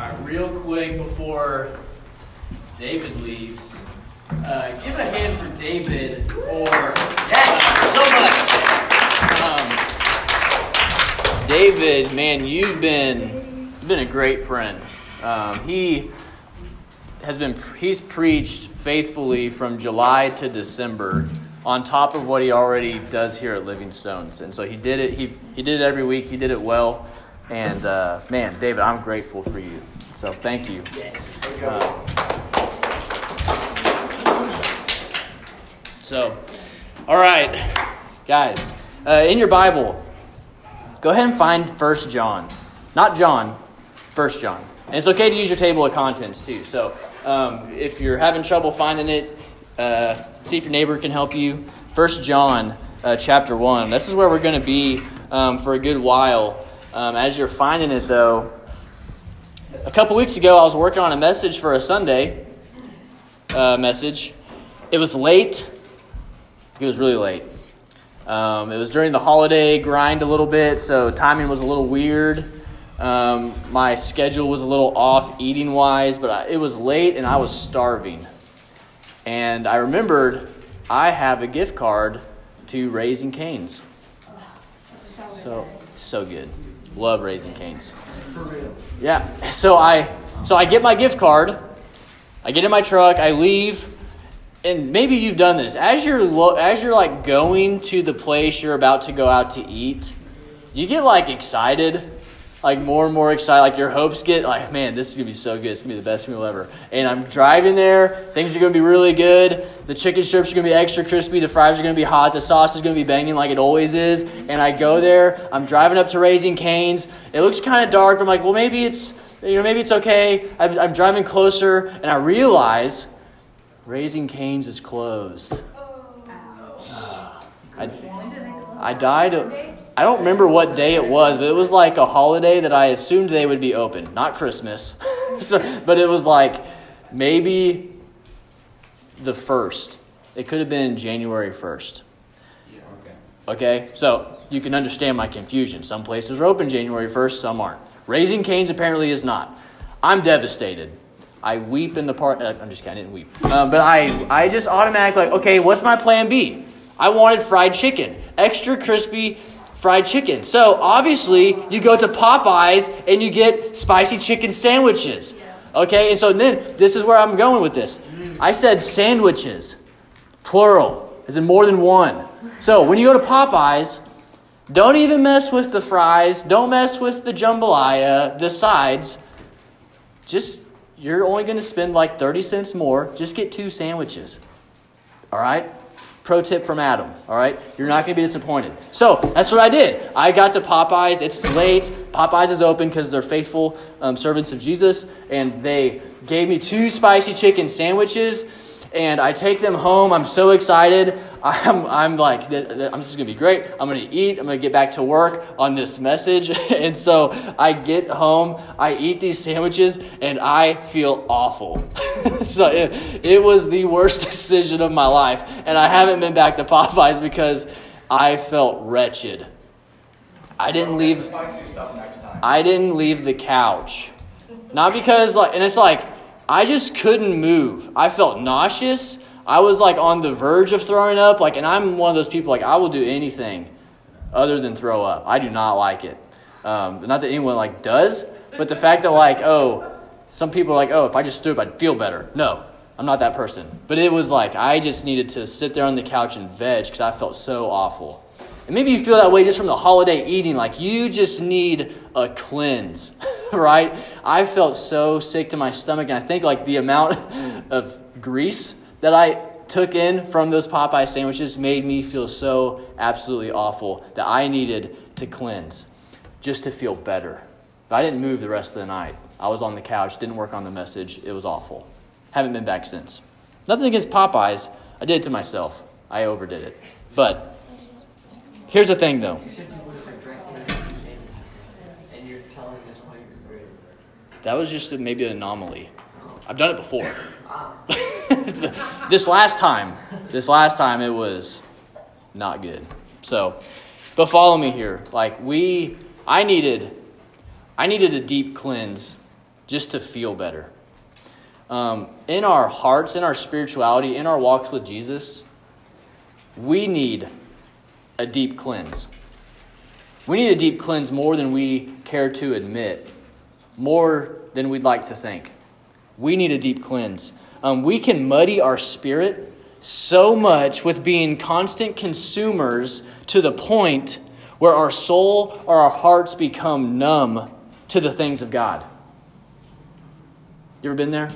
All right, real quick before David leaves, uh, give a hand for David for yes, so much. Um, David, man, you've been you've been a great friend. Um, he has been he's preached faithfully from July to December on top of what he already does here at Living Stones. And so he did it he he did it every week. He did it well. And uh, man, David, I'm grateful for you. So thank you. So, all right, guys, uh, in your Bible, go ahead and find First John, not John, First John. And it's okay to use your table of contents too. So um, if you're having trouble finding it, uh, see if your neighbor can help you. First John uh, chapter one. This is where we're going to be um, for a good while. Um, as you're finding it, though, a couple weeks ago, I was working on a message for a Sunday uh, message. It was late. It was really late. Um, it was during the holiday grind a little bit, so timing was a little weird. Um, my schedule was a little off eating wise, but I, it was late and I was starving. And I remembered I have a gift card to Raising Cane's. So, so good. Love Raising Cane's. Yeah. So I so I get my gift card. I get in my truck. I leave, and maybe you've done this as you're lo- as you're like going to the place you're about to go out to eat. You get like excited, like more and more excited. Like your hopes get like, man, this is gonna be so good. It's gonna be the best meal ever. And I'm driving there. Things are gonna be really good. The chicken strips are gonna be extra crispy. The fries are gonna be hot. The sauce is gonna be banging like it always is. And I go there. I'm driving up to Raising Cane's. It looks kind of dark. I'm like, well, maybe it's you know maybe it's okay. I'm, I'm driving closer, and I realize Raising Cane's is closed. Oh. I, I died. I don't remember what day it was, but it was like a holiday that I assumed they would be open. Not Christmas, so, but it was like maybe the first. It could have been January first. Okay, so you can understand my confusion. Some places are open January 1st, some aren't. Raising Cane's apparently is not. I'm devastated. I weep in the part. uh, I'm just kidding, I didn't weep. Um, but I, I just automatically, like, okay, what's my plan B? I wanted fried chicken, extra crispy fried chicken. So obviously, you go to Popeyes and you get spicy chicken sandwiches. Okay, and so then this is where I'm going with this. I said sandwiches, plural, is in more than one. So when you go to Popeyes, don't even mess with the fries. Don't mess with the jambalaya, the sides. Just, you're only going to spend like 30 cents more. Just get two sandwiches. All right? Pro tip from Adam. All right? You're not going to be disappointed. So that's what I did. I got to Popeyes. It's late. Popeyes is open because they're faithful um, servants of Jesus. And they gave me two spicy chicken sandwiches and I take them home. I'm so excited. I'm, I'm like, I'm just gonna be great. I'm gonna eat. I'm gonna get back to work on this message. And so I get home, I eat these sandwiches, and I feel awful. so it, it was the worst decision of my life. And I haven't been back to Popeyes because I felt wretched. I didn't leave. I didn't leave the couch. Not because like, and it's like I just couldn't move. I felt nauseous. I was like on the verge of throwing up. Like, and I'm one of those people like I will do anything other than throw up. I do not like it. Um, not that anyone like does, but the fact that like oh, some people are like oh, if I just threw up, I'd feel better. No, I'm not that person. But it was like I just needed to sit there on the couch and veg because I felt so awful. And maybe you feel that way just from the holiday eating, like you just need a cleanse, right? I felt so sick to my stomach, and I think like the amount of grease that I took in from those Popeye sandwiches made me feel so absolutely awful that I needed to cleanse just to feel better. But I didn't move the rest of the night. I was on the couch, didn't work on the message. It was awful. Haven't been back since. Nothing against Popeyes. I did it to myself. I overdid it. But here's the thing, though. That was just a, maybe an anomaly. I've done it before. this last time, this last time it was not good. So, but follow me here. Like we, I needed, I needed a deep cleanse just to feel better. Um, in our hearts, in our spirituality, in our walks with Jesus, we need a deep cleanse. We need a deep cleanse more than we care to admit, more than we'd like to think. We need a deep cleanse. Um, we can muddy our spirit so much with being constant consumers to the point where our soul or our hearts become numb to the things of God. You ever been there?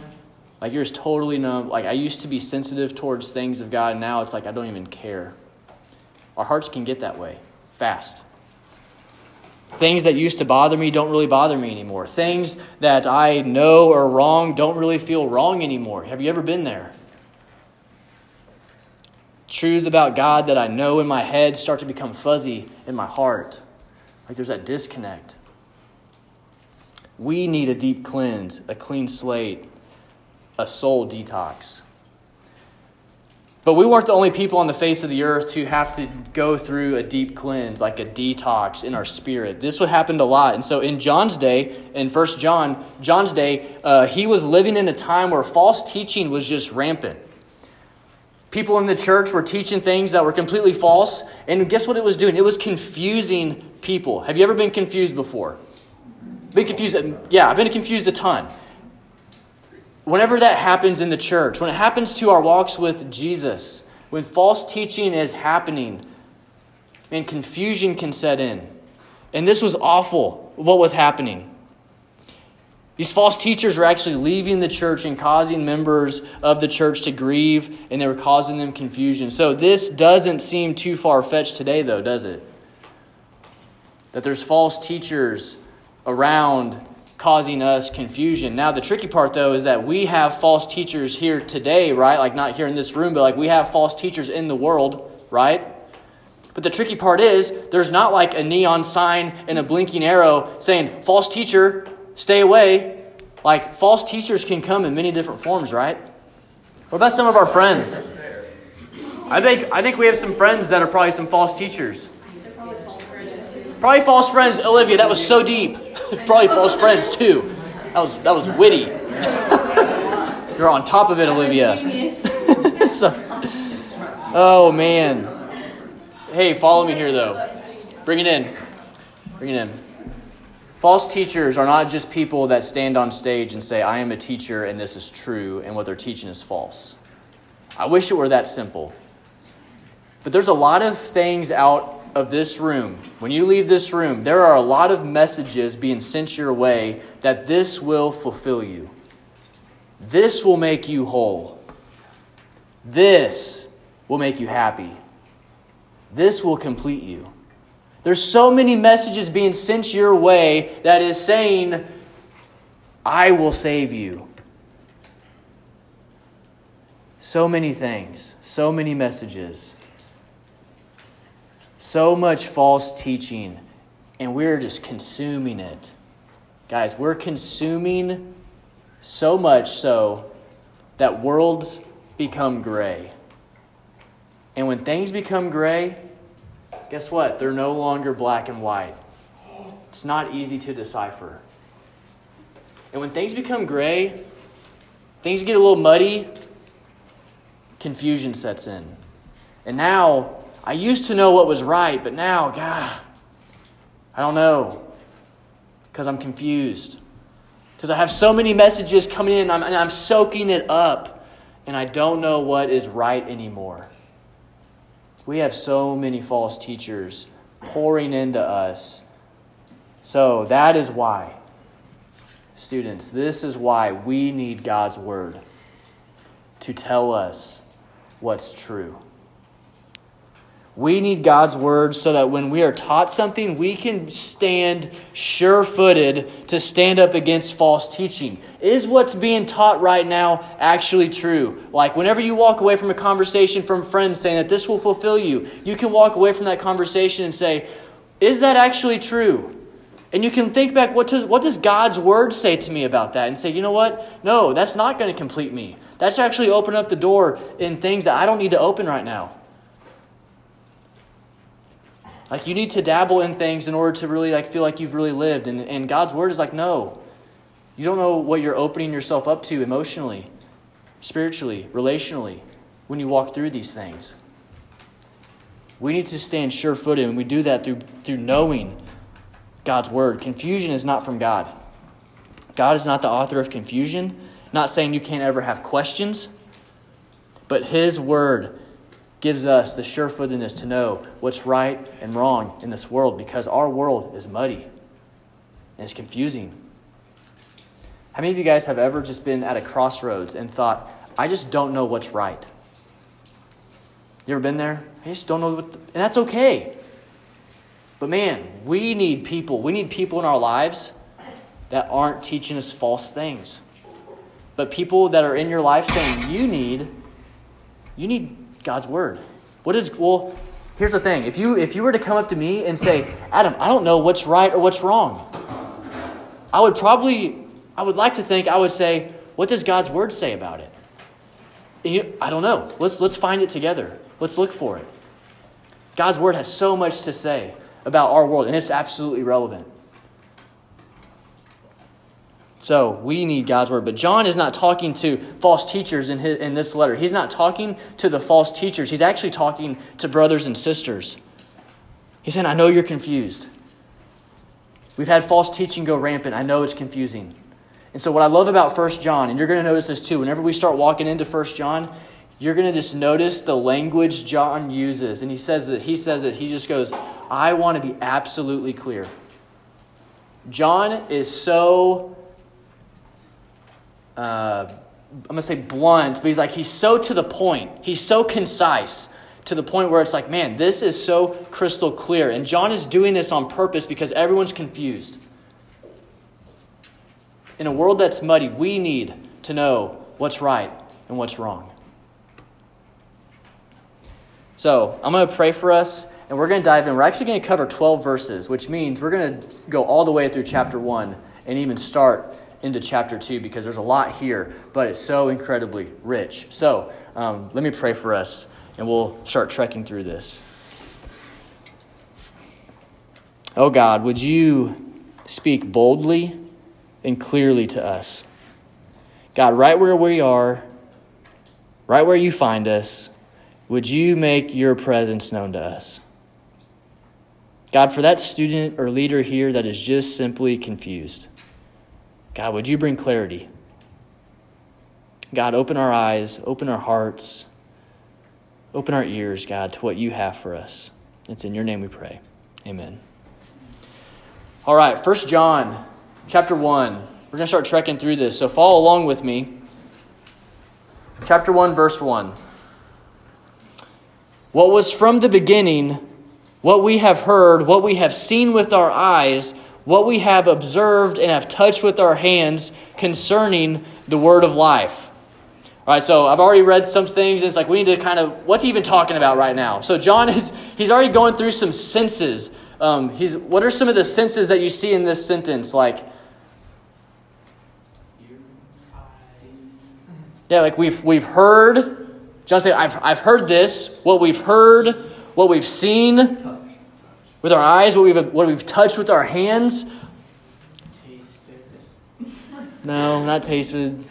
Like you're just totally numb. Like I used to be sensitive towards things of God, and now it's like I don't even care. Our hearts can get that way fast. Things that used to bother me don't really bother me anymore. Things that I know are wrong don't really feel wrong anymore. Have you ever been there? Truths about God that I know in my head start to become fuzzy in my heart. Like there's that disconnect. We need a deep cleanse, a clean slate, a soul detox. But we weren't the only people on the face of the earth to have to go through a deep cleanse, like a detox in our spirit. This would happen a lot. And so in John's day, in First John, John's day, uh, he was living in a time where false teaching was just rampant. People in the church were teaching things that were completely false. And guess what it was doing? It was confusing people. Have you ever been confused before? Been confused? Yeah, I've been confused a ton whenever that happens in the church, when it happens to our walks with Jesus, when false teaching is happening, and confusion can set in. And this was awful, what was happening. These false teachers were actually leaving the church and causing members of the church to grieve, and they were causing them confusion. So, this doesn't seem too far fetched today, though, does it? That there's false teachers around causing us confusion. Now, the tricky part, though, is that we have false teachers here today, right? Like, not here in this room, but like we have false teachers in the world, right? But the tricky part is there's not like a neon sign and a blinking arrow saying, false teacher, stay away. Like, false teachers can come in many different forms, right? What about some of our friends? I think, I think we have some friends that are probably some false teachers. Probably false friends. Olivia, that was so deep. Probably false friends too. That was that was witty. You're on top of it, Olivia. so, oh man. Hey, follow me here though. Bring it in. Bring it in. False teachers are not just people that stand on stage and say, I am a teacher and this is true and what they're teaching is false. I wish it were that simple. But there's a lot of things out of this room, when you leave this room, there are a lot of messages being sent your way that this will fulfill you. This will make you whole. This will make you happy. This will complete you. There's so many messages being sent your way that is saying, I will save you. So many things, so many messages so much false teaching, and we're just consuming it. Guys, we're consuming so much so that worlds become gray. And when things become gray, guess what? They're no longer black and white. It's not easy to decipher. And when things become gray, things get a little muddy, confusion sets in. And now I used to know what was right, but now, God, I don't know because I'm confused. Because I have so many messages coming in and I'm, and I'm soaking it up, and I don't know what is right anymore. We have so many false teachers pouring into us. So that is why, students, this is why we need God's Word to tell us what's true. We need God's word so that when we are taught something, we can stand sure footed to stand up against false teaching. Is what's being taught right now actually true? Like, whenever you walk away from a conversation from friends saying that this will fulfill you, you can walk away from that conversation and say, Is that actually true? And you can think back, what does, what does God's word say to me about that? And say, you know what? No, that's not going to complete me. That's actually open up the door in things that I don't need to open right now. Like you need to dabble in things in order to really like feel like you've really lived. And, and God's word is like, no. You don't know what you're opening yourself up to emotionally, spiritually, relationally when you walk through these things. We need to stand sure footed, and we do that through, through knowing God's word. Confusion is not from God. God is not the author of confusion, not saying you can't ever have questions, but His word gives us the sure footedness to know what's right and wrong in this world because our world is muddy and it's confusing. How many of you guys have ever just been at a crossroads and thought, I just don't know what's right? You ever been there? I just don't know what, the, and that's okay. But man, we need people. We need people in our lives that aren't teaching us false things. But people that are in your life saying, you need, you need God's word. What is well? Here's the thing: if you if you were to come up to me and say, Adam, I don't know what's right or what's wrong, I would probably I would like to think I would say, what does God's word say about it? You, I don't know. Let's let's find it together. Let's look for it. God's word has so much to say about our world, and it's absolutely relevant. So we need God's word. But John is not talking to false teachers in, his, in this letter. He's not talking to the false teachers. He's actually talking to brothers and sisters. He's saying, I know you're confused. We've had false teaching go rampant. I know it's confusing. And so, what I love about 1 John, and you're going to notice this too, whenever we start walking into 1 John, you're going to just notice the language John uses. And he says that he says that he just goes, I want to be absolutely clear. John is so uh, I'm to say blunt, but he's like, he's so to the point. He's so concise to the point where it's like, man, this is so crystal clear. And John is doing this on purpose because everyone's confused. In a world that's muddy, we need to know what's right and what's wrong. So I'm going to pray for us, and we're going to dive in. We're actually going to cover 12 verses, which means we're going to go all the way through chapter 1 and even start into chapter 2 because there's a lot here, but it's so incredibly rich. So um, let me pray for us, and we'll start trekking through this. Oh God, would you speak boldly and clearly to us? God, right where we are, right where you find us, would you make your presence known to us? God, for that student or leader here that is just simply confused, God, would you bring clarity? God, open our eyes, open our hearts, open our ears, God, to what you have for us. It's in your name we pray. Amen. All right, First John chapter 1. We're going to start trekking through this, so follow along with me. Chapter 1, verse 1. What was from the beginning, what we have heard, what we have seen with our eyes, what we have observed and have touched with our hands concerning the word of life. All right, so I've already read some things, and it's like we need to kind of, what's he even talking about right now? So John is, he's already going through some senses. Um, he's, what are some of the senses that you see in this sentence? Like, yeah, like we've, we've heard, John said, I've, I've heard this, what we've heard, what we've seen, with our eyes, what we've, what we've touched with our hands. No, not tasted.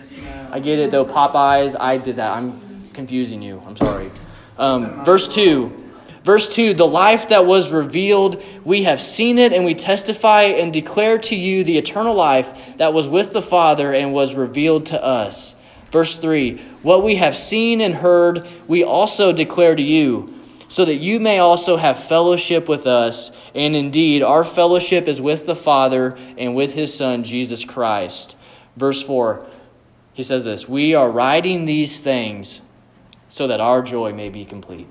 I get it though. Popeyes, I did that. I'm confusing you. I'm sorry. Um, verse 2. Verse 2 The life that was revealed, we have seen it, and we testify and declare to you the eternal life that was with the Father and was revealed to us. Verse 3 What we have seen and heard, we also declare to you so that you may also have fellowship with us. And indeed, our fellowship is with the Father and with his Son, Jesus Christ. Verse 4, he says this We are writing these things so that our joy may be complete.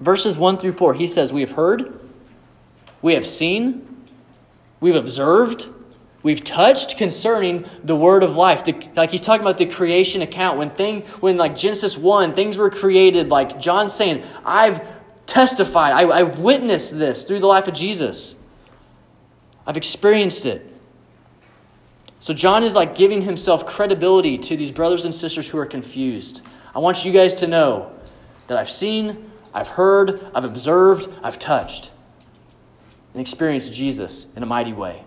Verses 1 through 4, he says, We have heard, we have seen, we've observed, we've touched concerning the word of life. The, like he's talking about the creation account. When thing when like Genesis 1, things were created, like John's saying, I've testified, I, I've witnessed this through the life of Jesus. I've experienced it. So John is like giving himself credibility to these brothers and sisters who are confused. I want you guys to know that I've seen, I've heard, I've observed, I've touched, and experienced Jesus in a mighty way.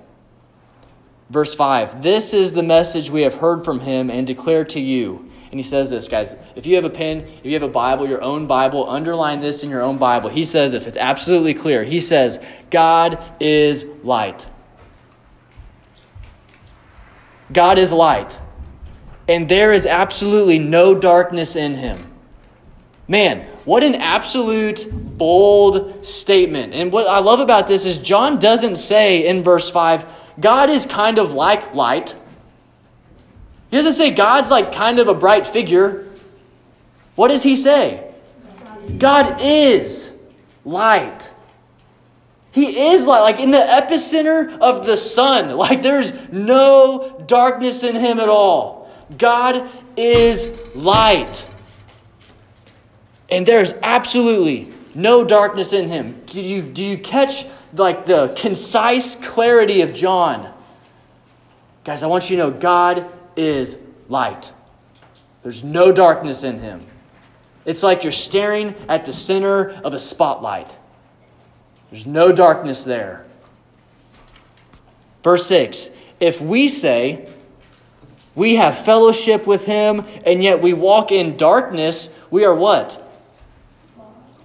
Verse 5 This is the message we have heard from him and declare to you. And he says this, guys. If you have a pen, if you have a Bible, your own Bible, underline this in your own Bible. He says this. It's absolutely clear. He says, God is light. God is light. And there is absolutely no darkness in him. Man, what an absolute bold statement. And what I love about this is John doesn't say in verse 5, God is kind of like light. He doesn't say God's like kind of a bright figure. What does he say? God is light. He is light, like in the epicenter of the sun. Like there's no darkness in him at all. God is light. And there's absolutely no darkness in him. Do you, do you catch like the concise clarity of John? Guys, I want you to know God is light. There's no darkness in him. It's like you're staring at the center of a spotlight. There's no darkness there. Verse 6 If we say we have fellowship with him and yet we walk in darkness, we are what?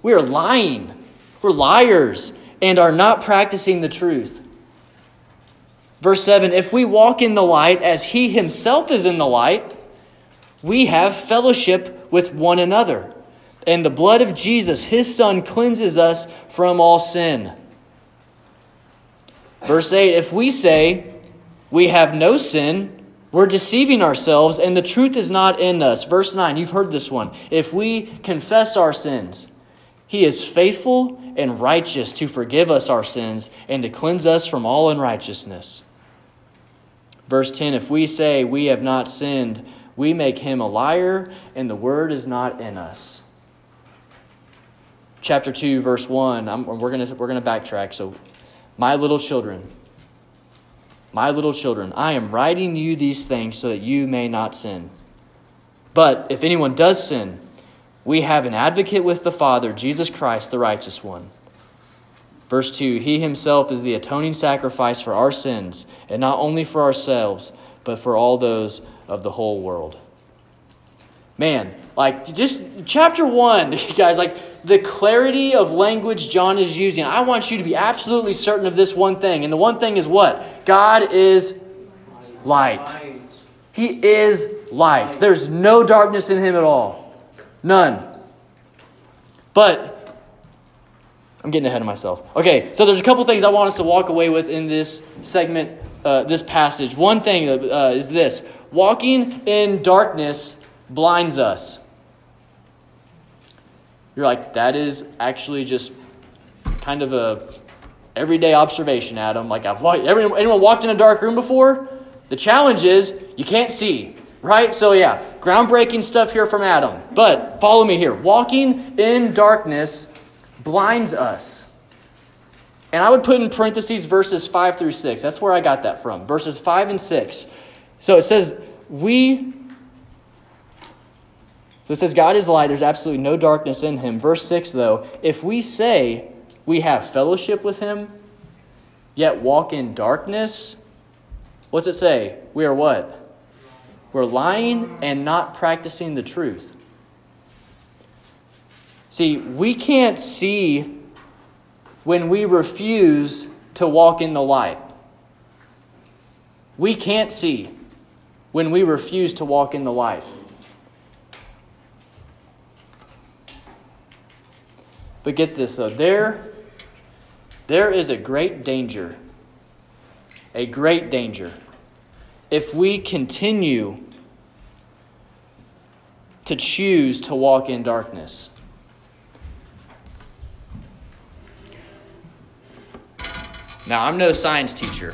We are lying. We're liars and are not practicing the truth. Verse 7 If we walk in the light as he himself is in the light, we have fellowship with one another. And the blood of Jesus, his son, cleanses us from all sin. Verse 8 If we say we have no sin, we're deceiving ourselves, and the truth is not in us. Verse 9, you've heard this one. If we confess our sins, he is faithful and righteous to forgive us our sins and to cleanse us from all unrighteousness. Verse 10 If we say we have not sinned, we make him a liar, and the word is not in us. Chapter 2, verse 1, I'm, we're going we're going to backtrack. So, my little children, my little children, I am writing you these things so that you may not sin. But if anyone does sin, we have an advocate with the Father, Jesus Christ, the righteous one. Verse 2 He himself is the atoning sacrifice for our sins, and not only for ourselves, but for all those of the whole world. Man, like just chapter 1, guys, like the clarity of language John is using. I want you to be absolutely certain of this one thing. And the one thing is what? God is light. He is light. There's no darkness in him at all. None. But I'm getting ahead of myself. Okay, so there's a couple things I want us to walk away with in this segment, uh, this passage. One thing uh, is this walking in darkness blinds us. You're like, that is actually just kind of a everyday observation, Adam. Like, I've walked, everyone, anyone walked in a dark room before? The challenge is you can't see, right? So, yeah, groundbreaking stuff here from Adam. But follow me here. Walking in darkness blinds us. And I would put in parentheses verses 5 through 6. That's where I got that from. Verses 5 and 6. So it says, We. So it says, God is light. There's absolutely no darkness in him. Verse 6, though, if we say we have fellowship with him, yet walk in darkness, what's it say? We are what? We're lying and not practicing the truth. See, we can't see when we refuse to walk in the light. We can't see when we refuse to walk in the light. But get this though, there, there is a great danger, a great danger, if we continue to choose to walk in darkness. Now, I'm no science teacher.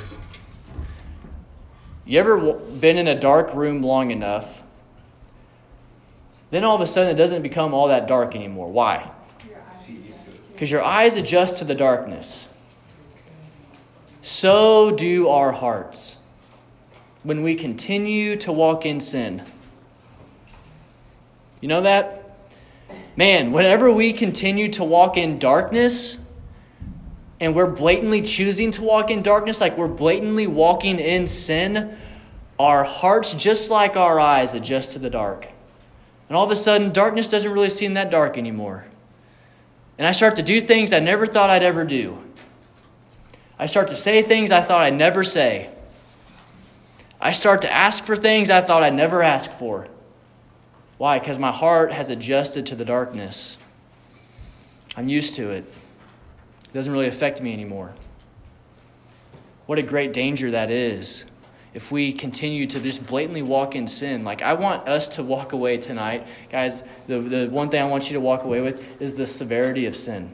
You ever been in a dark room long enough? Then all of a sudden it doesn't become all that dark anymore. Why? Because your eyes adjust to the darkness. So do our hearts when we continue to walk in sin. You know that? Man, whenever we continue to walk in darkness, and we're blatantly choosing to walk in darkness, like we're blatantly walking in sin, our hearts, just like our eyes, adjust to the dark. And all of a sudden, darkness doesn't really seem that dark anymore. And I start to do things I never thought I'd ever do. I start to say things I thought I'd never say. I start to ask for things I thought I'd never ask for. Why? Because my heart has adjusted to the darkness. I'm used to it. It doesn't really affect me anymore. What a great danger that is if we continue to just blatantly walk in sin. Like, I want us to walk away tonight. Guys, the, the one thing I want you to walk away with is the severity of sin.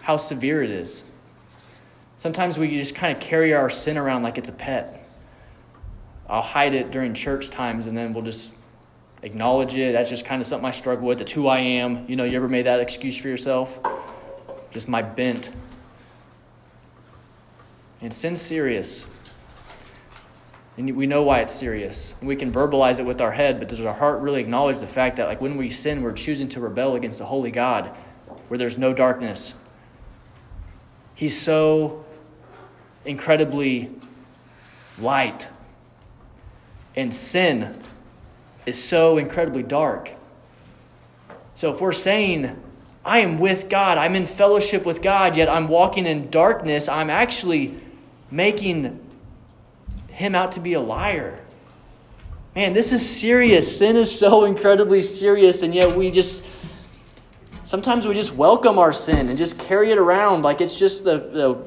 How severe it is. Sometimes we just kind of carry our sin around like it's a pet. I'll hide it during church times and then we'll just acknowledge it. That's just kind of something I struggle with. It's who I am. You know, you ever made that excuse for yourself? Just my bent. And sin's serious. And we know why it's serious. We can verbalize it with our head, but does our heart really acknowledge the fact that, like, when we sin, we're choosing to rebel against the holy God where there's no darkness? He's so incredibly light. And sin is so incredibly dark. So if we're saying, I am with God, I'm in fellowship with God, yet I'm walking in darkness, I'm actually making him out to be a liar. Man, this is serious. Sin is so incredibly serious, and yet we just sometimes we just welcome our sin and just carry it around like it's just the, the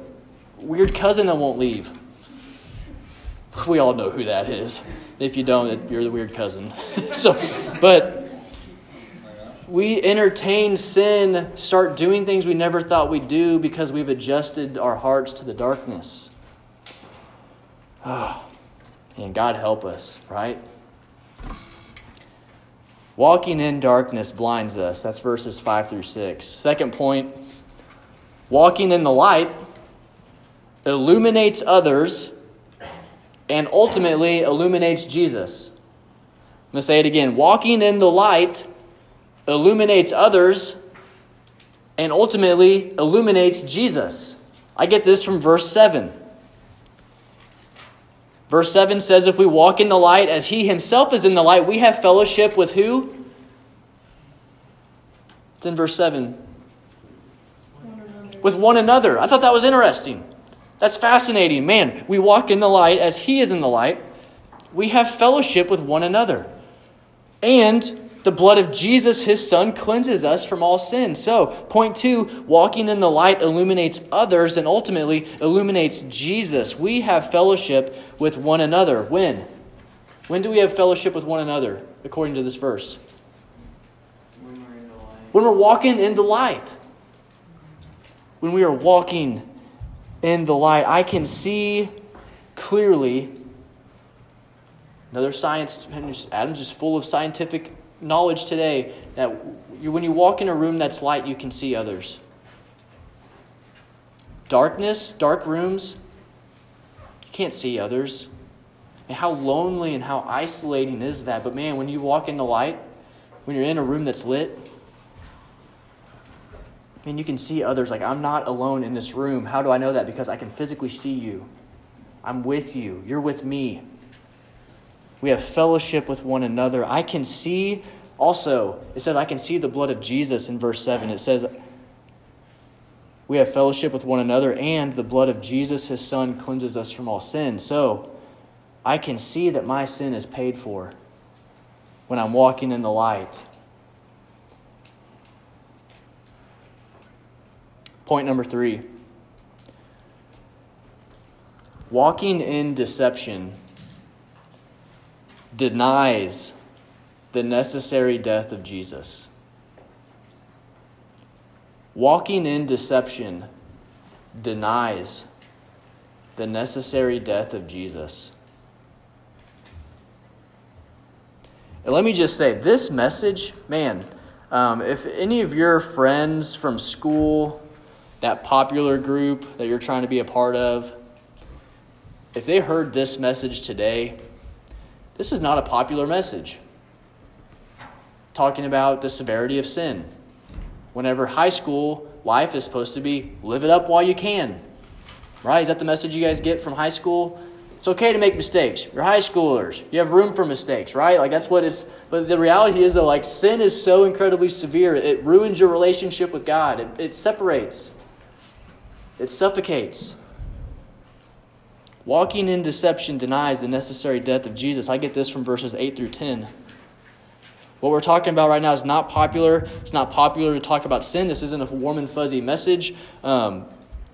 weird cousin that won't leave. We all know who that is. If you don't, you're the weird cousin. so, but we entertain sin, start doing things we never thought we'd do because we've adjusted our hearts to the darkness. Oh, and God help us, right? Walking in darkness blinds us. That's verses 5 through 6. Second point walking in the light illuminates others and ultimately illuminates Jesus. I'm going to say it again. Walking in the light illuminates others and ultimately illuminates Jesus. I get this from verse 7. Verse 7 says, If we walk in the light as he himself is in the light, we have fellowship with who? It's in verse 7. With one another. I thought that was interesting. That's fascinating. Man, we walk in the light as He is in the light. We have fellowship with one another. And the blood of Jesus, His Son, cleanses us from all sin. So, point two walking in the light illuminates others and ultimately illuminates Jesus. We have fellowship with one another. When? When do we have fellowship with one another, according to this verse? When we're, when we're walking in the light. When we are walking in the light. I can see clearly. Another science, Adam's just full of scientific knowledge today that when you walk in a room that's light, you can see others. Darkness, dark rooms, you can't see others. And how lonely and how isolating is that? But man, when you walk in the light, when you're in a room that's lit, and you can see others like, I'm not alone in this room. How do I know that? Because I can physically see you. I'm with you. You're with me. We have fellowship with one another. I can see also, it says, I can see the blood of Jesus in verse 7. It says, we have fellowship with one another, and the blood of Jesus, his son, cleanses us from all sin. So, I can see that my sin is paid for when I'm walking in the light. Point number three walking in deception denies the necessary death of Jesus. Walking in deception denies the necessary death of Jesus. And let me just say this message, man, um, if any of your friends from school, that popular group that you're trying to be a part of, if they heard this message today, this is not a popular message. Talking about the severity of sin. Whenever high school life is supposed to be live it up while you can. Right? Is that the message you guys get from high school? It's okay to make mistakes. You're high schoolers. You have room for mistakes, right? Like that's what it's but the reality is though, like sin is so incredibly severe, it ruins your relationship with God. It, it separates. It suffocates. Walking in deception denies the necessary death of Jesus. I get this from verses 8 through 10. What we're talking about right now is not popular. It's not popular to talk about sin. This isn't a warm and fuzzy message. Um,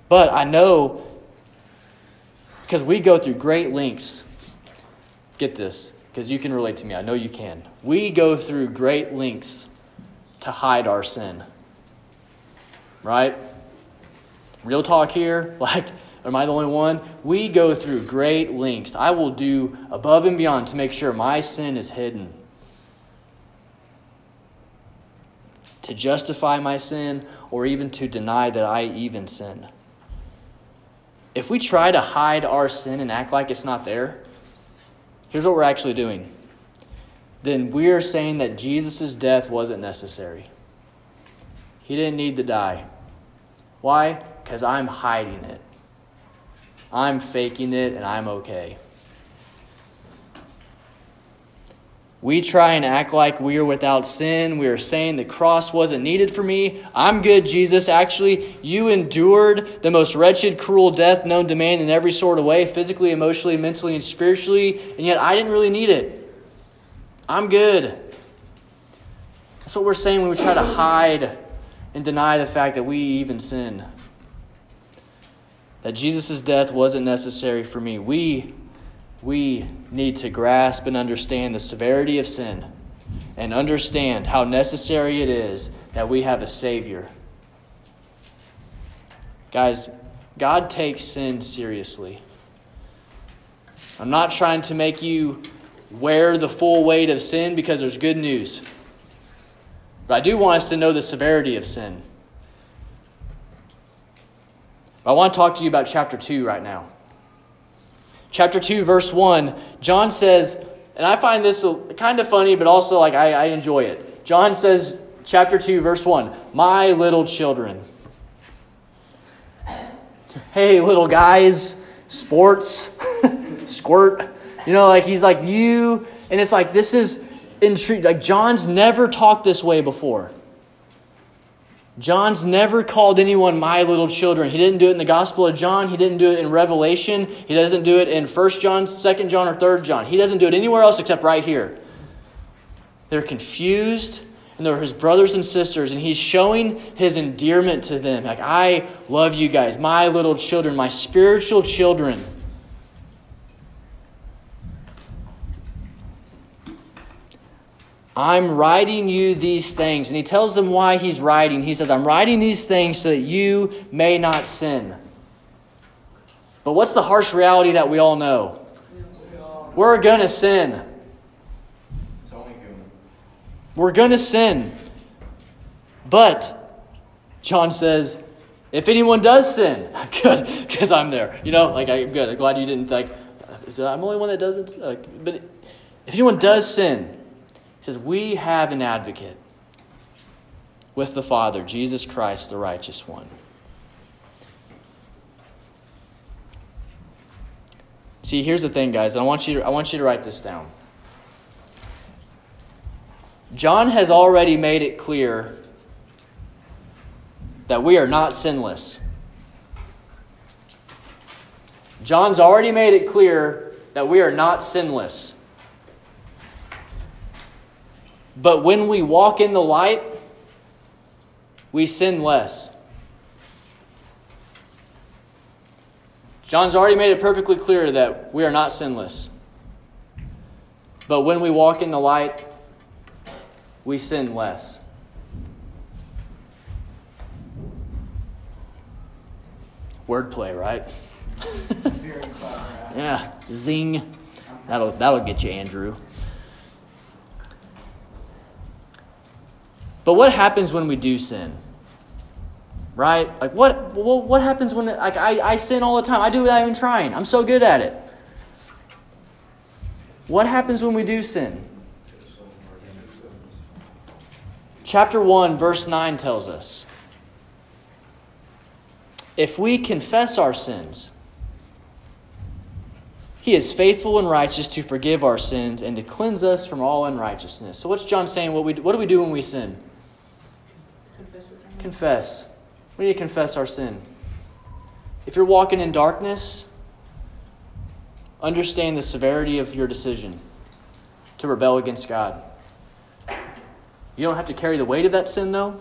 but I know because we go through great lengths. Get this, because you can relate to me. I know you can. We go through great lengths to hide our sin. Right? Real talk here. Like, am I the only one? We go through great lengths. I will do above and beyond to make sure my sin is hidden. to justify my sin or even to deny that I even sin. If we try to hide our sin and act like it's not there, here's what we're actually doing. Then we're saying that Jesus' death wasn't necessary. He didn't need to die. Why? Because I'm hiding it. I'm faking it and I'm okay. We try and act like we are without sin. We are saying the cross wasn't needed for me. I'm good, Jesus. Actually, you endured the most wretched, cruel death known to man in every sort of way physically, emotionally, mentally, and spiritually, and yet I didn't really need it. I'm good. That's what we're saying when we try to hide and deny the fact that we even sin. That Jesus' death wasn't necessary for me. We we need to grasp and understand the severity of sin and understand how necessary it is that we have a Savior. Guys, God takes sin seriously. I'm not trying to make you wear the full weight of sin because there's good news. But I do want us to know the severity of sin. I want to talk to you about chapter 2 right now chapter 2, verse 1, John says, and I find this kind of funny, but also like I, I enjoy it. John says, chapter 2, verse 1, My little children. Hey, little guys, sports, squirt. You know, like he's like, you, and it's like, this is intriguing. Like, John's never talked this way before. John's never called anyone my little children. He didn't do it in the Gospel of John. He didn't do it in Revelation. He doesn't do it in 1 John, 2 John, or 3 John. He doesn't do it anywhere else except right here. They're confused, and they're his brothers and sisters, and he's showing his endearment to them. Like, I love you guys, my little children, my spiritual children. I'm writing you these things. And he tells them why he's writing. He says, I'm writing these things so that you may not sin. But what's the harsh reality that we all know? We're going to sin. We're going to sin. But, John says, if anyone does sin, good, because I'm there. You know, like, I'm good. I'm glad you didn't, like, I'm the only one that doesn't. Like, but if anyone does sin, says, We have an advocate with the Father, Jesus Christ, the righteous one. See, here's the thing, guys. I want you to, I want you to write this down. John has already made it clear that we are not sinless. John's already made it clear that we are not sinless. But when we walk in the light, we sin less. John's already made it perfectly clear that we are not sinless. But when we walk in the light, we sin less. Wordplay, right? yeah, zing. That'll that'll get you, Andrew. But what happens when we do sin? Right? Like what what happens when like I, I sin all the time. I do it without even trying. I'm so good at it. What happens when we do sin? Chapter 1 verse 9 tells us if we confess our sins, he is faithful and righteous to forgive our sins and to cleanse us from all unrighteousness. So, what's John saying? What, we, what do we do when we sin? Confess. We need to confess our sin. If you're walking in darkness, understand the severity of your decision to rebel against God. You don't have to carry the weight of that sin, though.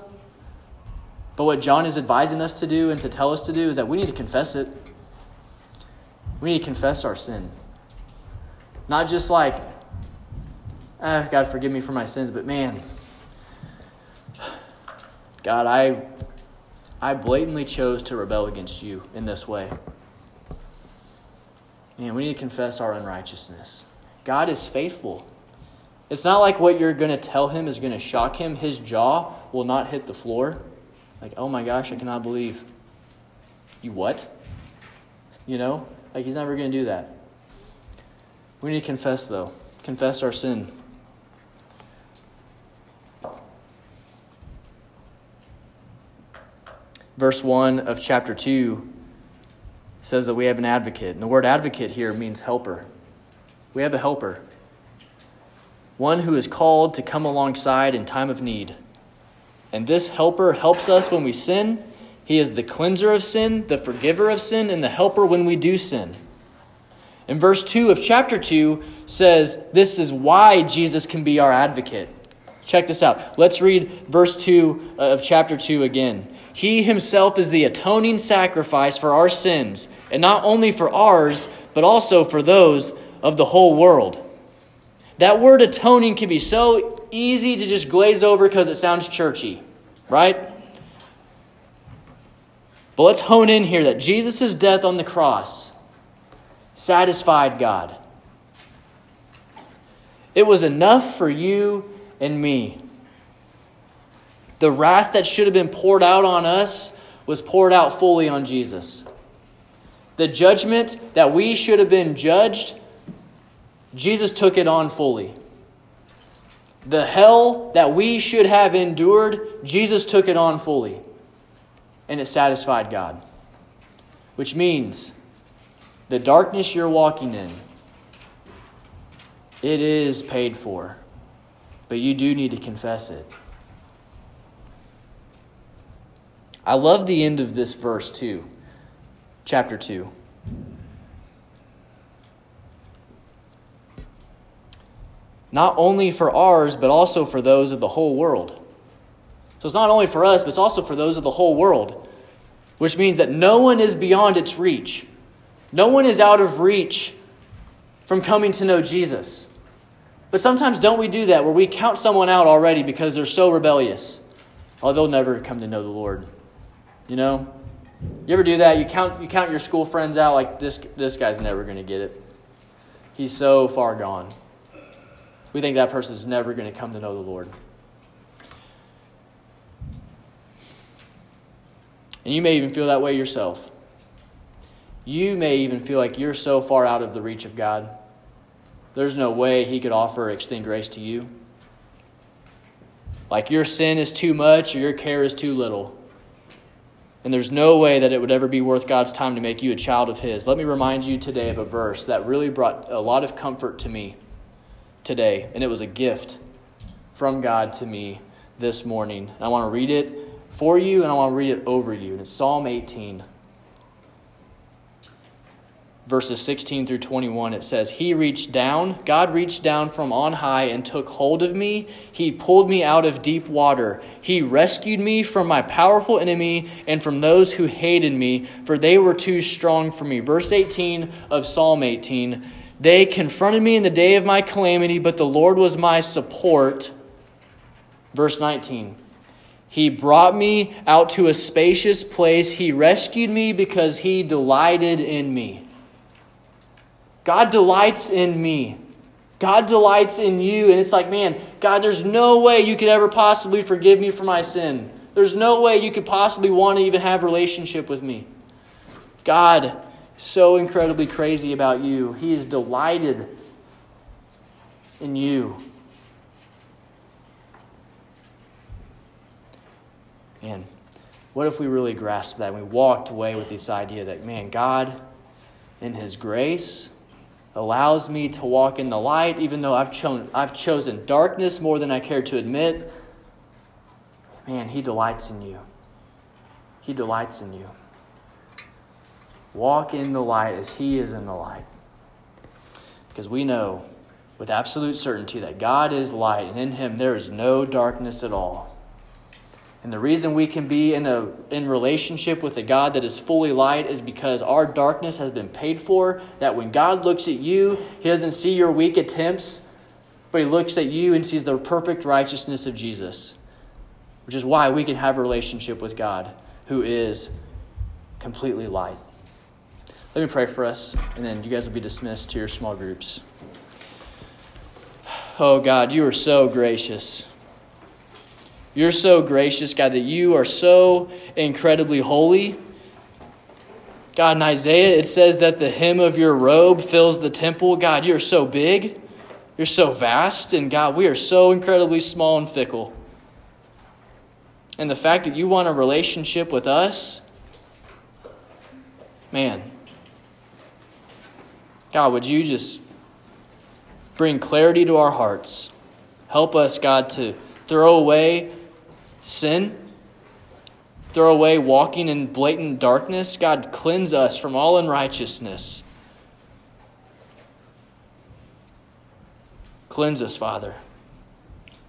But what John is advising us to do and to tell us to do is that we need to confess it. We need to confess our sin. Not just like, ah, God, forgive me for my sins, but man, God, I, I blatantly chose to rebel against you in this way. Man, we need to confess our unrighteousness. God is faithful. It's not like what you're going to tell him is going to shock him. His jaw will not hit the floor. Like, oh my gosh, I cannot believe. You what? You know? Like, he's never going to do that. We need to confess, though. Confess our sin. Verse 1 of chapter 2 says that we have an advocate. And the word advocate here means helper. We have a helper, one who is called to come alongside in time of need. And this helper helps us when we sin. He is the cleanser of sin, the forgiver of sin, and the helper when we do sin. And verse 2 of chapter 2 says this is why Jesus can be our advocate. Check this out. Let's read verse 2 uh, of chapter 2 again. He himself is the atoning sacrifice for our sins, and not only for ours, but also for those of the whole world. That word atoning can be so easy to just glaze over because it sounds churchy, right? But let's hone in here that Jesus' death on the cross satisfied God. It was enough for you and me. The wrath that should have been poured out on us was poured out fully on Jesus. The judgment that we should have been judged, Jesus took it on fully. The hell that we should have endured, Jesus took it on fully. And it satisfied God. Which means the darkness you're walking in, it is paid for. But you do need to confess it. I love the end of this verse too, chapter 2. Not only for ours, but also for those of the whole world. So it's not only for us, but it's also for those of the whole world, which means that no one is beyond its reach. No one is out of reach from coming to know Jesus. But sometimes don't we do that where we count someone out already because they're so rebellious? Oh, they'll never come to know the Lord. You know? You ever do that? You count you count your school friends out like this this guy's never going to get it. He's so far gone. We think that person's never going to come to know the Lord. And you may even feel that way yourself. You may even feel like you're so far out of the reach of God. There's no way He could offer extend grace to you. Like your sin is too much or your care is too little. And there's no way that it would ever be worth God's time to make you a child of His. Let me remind you today of a verse that really brought a lot of comfort to me today. And it was a gift from God to me this morning. And I want to read it for you and I want to read it over you. And it's Psalm 18 verses 16 through 21, it says, He reached down, God reached down from on high and took hold of me. He pulled me out of deep water. He rescued me from my powerful enemy and from those who hated me, for they were too strong for me. Verse 18 of Psalm 18 They confronted me in the day of my calamity, but the Lord was my support. Verse 19. He brought me out to a spacious place. He rescued me because he delighted in me. God delights in me. God delights in you. And it's like, man, God, there's no way you could ever possibly forgive me for my sin. There's no way you could possibly want to even have relationship with me. God is so incredibly crazy about you. He is delighted in you. Man, What if we really grasped that and we walked away with this idea that, man, God, in His grace, allows me to walk in the light, even though I've, cho- I've chosen darkness more than I care to admit. Man, He delights in you. He delights in you. Walk in the light as He is in the light. Because we know with absolute certainty that God is light, and in Him there is no darkness at all. And the reason we can be in a in relationship with a God that is fully light is because our darkness has been paid for. That when God looks at you, He doesn't see your weak attempts, but He looks at you and sees the perfect righteousness of Jesus. Which is why we can have a relationship with God who is completely light. Let me pray for us, and then you guys will be dismissed to your small groups. Oh God, you are so gracious. You're so gracious, God, that you are so incredibly holy. God, in Isaiah, it says that the hem of your robe fills the temple. God, you're so big. You're so vast. And God, we are so incredibly small and fickle. And the fact that you want a relationship with us, man, God, would you just bring clarity to our hearts? Help us, God, to throw away sin, throw away walking in blatant darkness. God, cleanse us from all unrighteousness. Cleanse us, Father.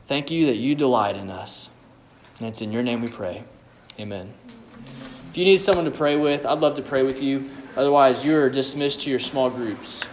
Thank you that you delight in us. And it's in your name we pray. Amen. If you need someone to pray with, I'd love to pray with you. Otherwise, you're dismissed to your small groups.